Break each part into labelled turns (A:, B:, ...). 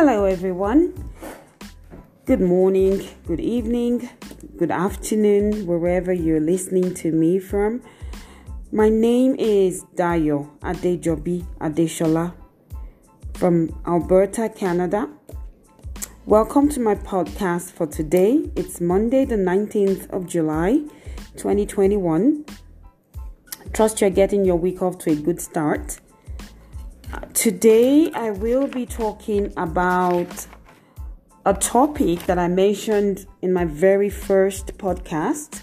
A: Hello, everyone. Good morning, good evening, good afternoon, wherever you're listening to me from. My name is Dayo Adejobi Adeshola from Alberta, Canada. Welcome to my podcast for today. It's Monday, the 19th of July, 2021. Trust you're getting your week off to a good start. Today, I will be talking about a topic that I mentioned in my very first podcast.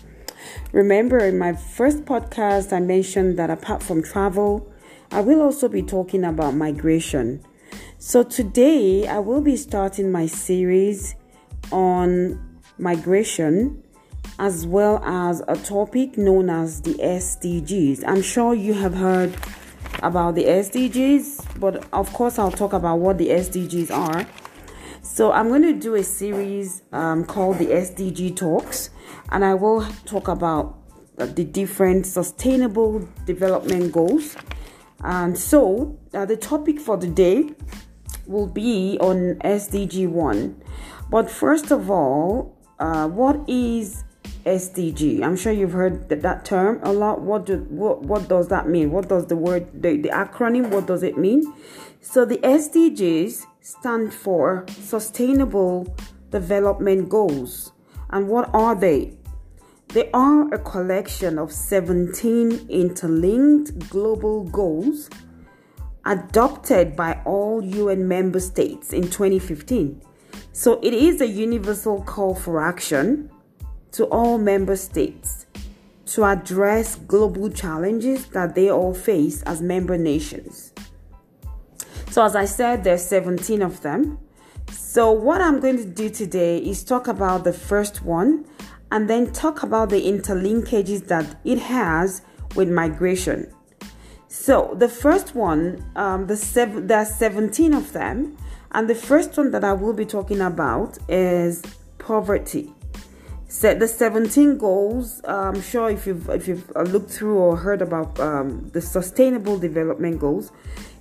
A: Remember, in my first podcast, I mentioned that apart from travel, I will also be talking about migration. So, today, I will be starting my series on migration as well as a topic known as the SDGs. I'm sure you have heard about the SDGs, but of course, I'll talk about what the SDGs are. So, I'm going to do a series um, called the SDG Talks, and I will talk about the different sustainable development goals. And so, uh, the topic for the day will be on SDG 1. But first of all, uh, what is SDG. I'm sure you've heard that, that term a lot. What do what what does that mean? What does the word the, the acronym what does it mean? So the SDGs stand for Sustainable Development Goals. And what are they? They are a collection of 17 interlinked global goals adopted by all UN member states in 2015. So it is a universal call for action to all member states to address global challenges that they all face as member nations. So, as I said, there's 17 of them. So, what I'm going to do today is talk about the first one and then talk about the interlinkages that it has with migration. So, the first one, um, the seven, there are 17 of them, and the first one that I will be talking about is poverty set the 17 goals. I'm sure if you've if you've looked through or heard about um, the sustainable development goals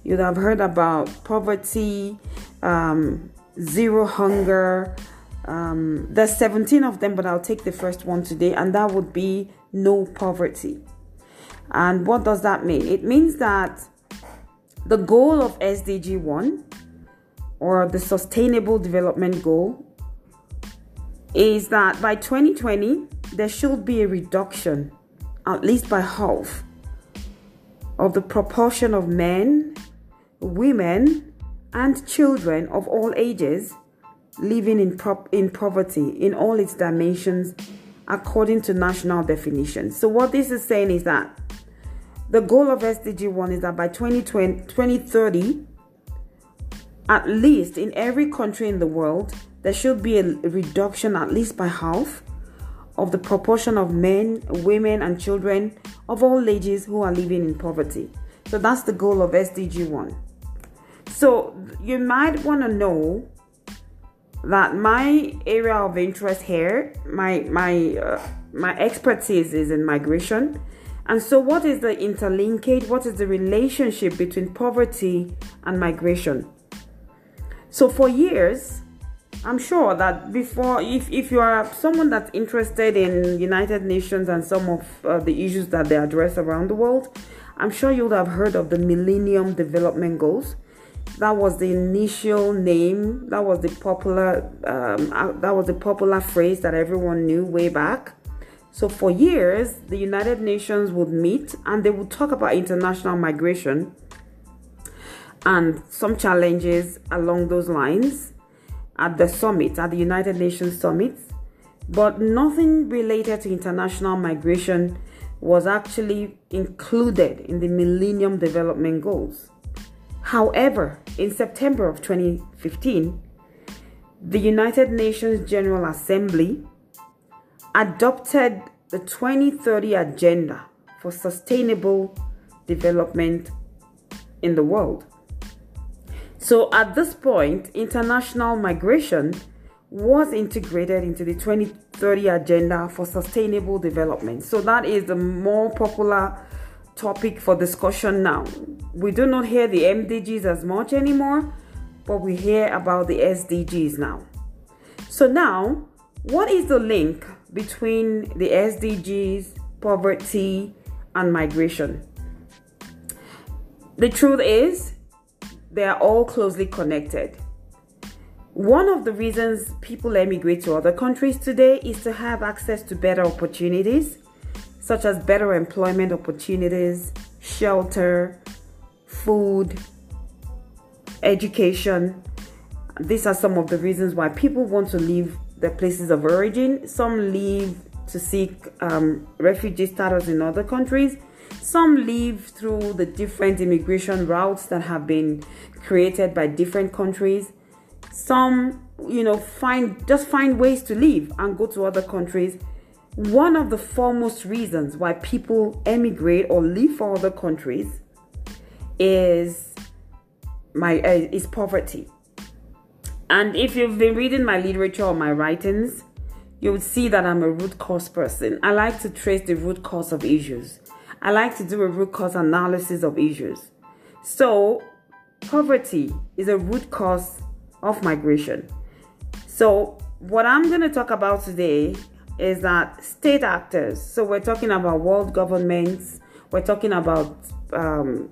A: you'd have heard about poverty um, zero hunger um, there's 17 of them but i'll take the first one today and that would be no poverty. And what does that mean? It means that the goal of sdg 1 or the sustainable development goal is that by 2020, there should be a reduction, at least by half, of the proportion of men, women, and children of all ages living in, in poverty in all its dimensions according to national definitions. So, what this is saying is that the goal of SDG 1 is that by 2020, 2030, at least in every country in the world, there should be a reduction at least by half of the proportion of men, women, and children of all ages who are living in poverty. So that's the goal of SDG 1. So you might want to know that my area of interest here, my my uh, my expertise is in migration. And so what is the interlinkage? What is the relationship between poverty and migration? So for years, I'm sure that before, if, if you are someone that's interested in United Nations and some of uh, the issues that they address around the world, I'm sure you'll have heard of the Millennium Development Goals. That was the initial name. That was the popular. Um, uh, that was the popular phrase that everyone knew way back. So for years, the United Nations would meet and they would talk about international migration and some challenges along those lines at the summit, at the United Nations summit, but nothing related to international migration was actually included in the Millennium Development Goals. However, in September of 2015, the United Nations General Assembly adopted the 2030 Agenda for Sustainable Development in the world. So at this point, international migration was integrated into the 2030 Agenda for Sustainable Development. So that is the more popular topic for discussion now. We do not hear the MDGs as much anymore, but we hear about the SDGs now. So, now, what is the link between the SDGs, poverty, and migration? The truth is, they are all closely connected. One of the reasons people emigrate to other countries today is to have access to better opportunities, such as better employment opportunities, shelter, food, education. These are some of the reasons why people want to leave their places of origin. Some leave to seek um, refugee status in other countries. Some leave through the different immigration routes that have been created by different countries. Some, you know, find just find ways to leave and go to other countries. One of the foremost reasons why people emigrate or leave for other countries is my uh, is poverty. And if you've been reading my literature or my writings, you would see that I'm a root cause person. I like to trace the root cause of issues. I like to do a root cause analysis of issues. So, poverty is a root cause of migration. So, what I'm going to talk about today is that state actors, so we're talking about world governments, we're talking about um,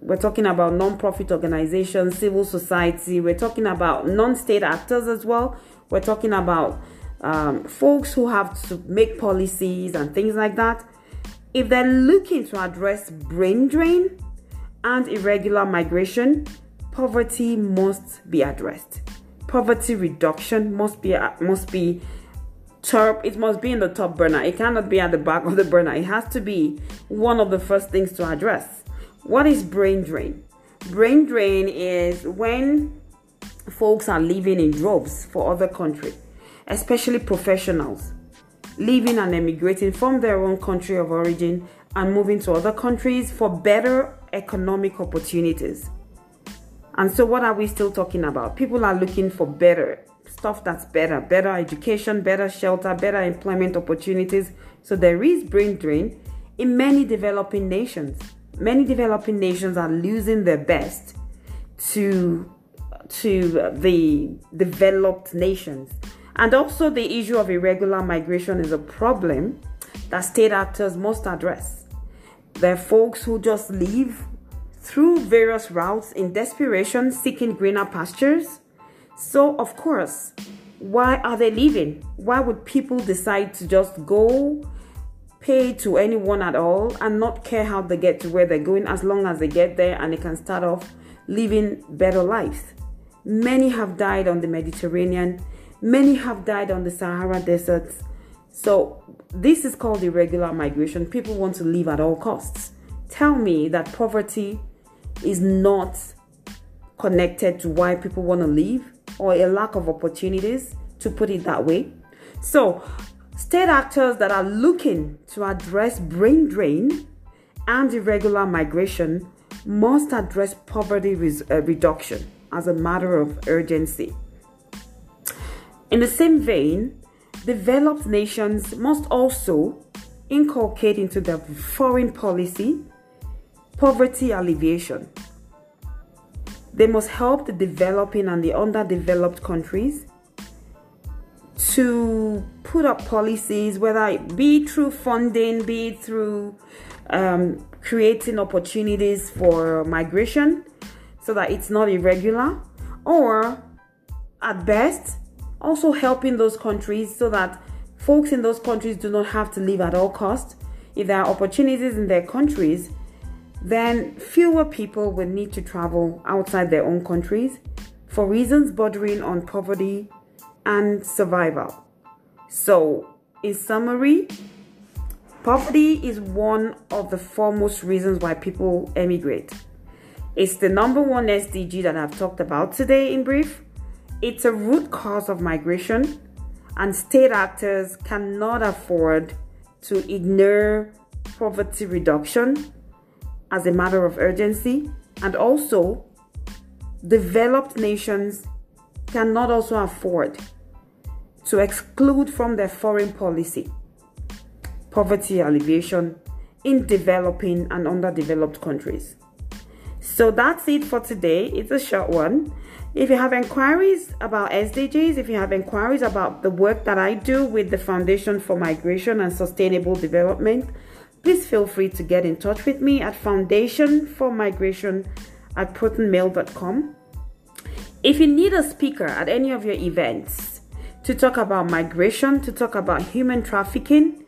A: we're talking about non-profit organizations, civil society. We're talking about non-state actors as well. We're talking about um, folks who have to make policies and things like that. If they're looking to address brain drain and irregular migration, poverty must be addressed. Poverty reduction must be uh, must be top. It must be in the top burner. It cannot be at the back of the burner. It has to be one of the first things to address. What is brain drain? Brain drain is when folks are living in droves for other countries, especially professionals, leaving and emigrating from their own country of origin and moving to other countries for better economic opportunities. And so, what are we still talking about? People are looking for better stuff that's better, better education, better shelter, better employment opportunities. So, there is brain drain in many developing nations many developing nations are losing their best to to the developed nations. And also the issue of irregular migration is a problem that state actors must address. There are folks who just leave through various routes in desperation seeking greener pastures. So, of course, why are they leaving? Why would people decide to just go pay to anyone at all and not care how they get to where they're going as long as they get there and they can start off living better lives. Many have died on the Mediterranean, many have died on the Sahara deserts. So, this is called irregular migration. People want to live at all costs. Tell me that poverty is not connected to why people want to leave or a lack of opportunities, to put it that way. So, State actors that are looking to address brain drain and irregular migration must address poverty uh, reduction as a matter of urgency. In the same vein, developed nations must also inculcate into their foreign policy poverty alleviation. They must help the developing and the underdeveloped countries to put up policies, whether it be through funding, be it through um, creating opportunities for migration so that it's not irregular, or at best, also helping those countries so that folks in those countries do not have to live at all costs. If there are opportunities in their countries, then fewer people will need to travel outside their own countries for reasons bordering on poverty and survival. So, in summary, poverty is one of the foremost reasons why people emigrate. It's the number one SDG that I've talked about today in brief. It's a root cause of migration, and state actors cannot afford to ignore poverty reduction as a matter of urgency, and also developed nations cannot also afford to exclude from their foreign policy poverty alleviation in developing and underdeveloped countries. So that's it for today. It's a short one. If you have inquiries about SDGs, if you have inquiries about the work that I do with the Foundation for Migration and Sustainable Development, please feel free to get in touch with me at Foundation for Migration at protonmail.com. If you need a speaker at any of your events to talk about migration, to talk about human trafficking,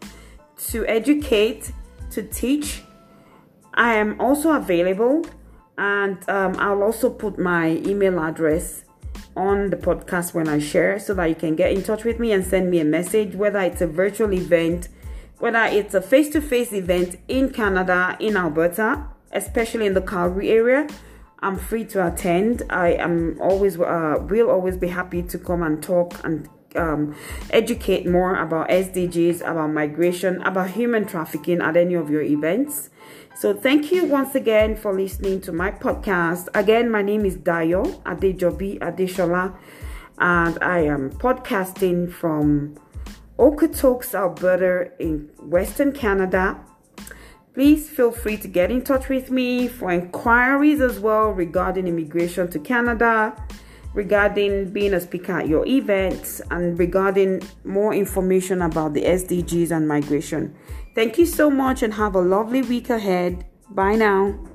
A: to educate, to teach, I am also available and um, I'll also put my email address on the podcast when I share so that you can get in touch with me and send me a message, whether it's a virtual event, whether it's a face to face event in Canada, in Alberta, especially in the Calgary area. I'm free to attend. I am always uh, will always be happy to come and talk and um, educate more about SDGs, about migration, about human trafficking at any of your events. So thank you once again for listening to my podcast. Again, my name is Dayo Adejobi Adeshola, and I am podcasting from Okotoks, Alberta in Western Canada. Please feel free to get in touch with me for inquiries as well regarding immigration to Canada, regarding being a speaker at your events, and regarding more information about the SDGs and migration. Thank you so much and have a lovely week ahead. Bye now.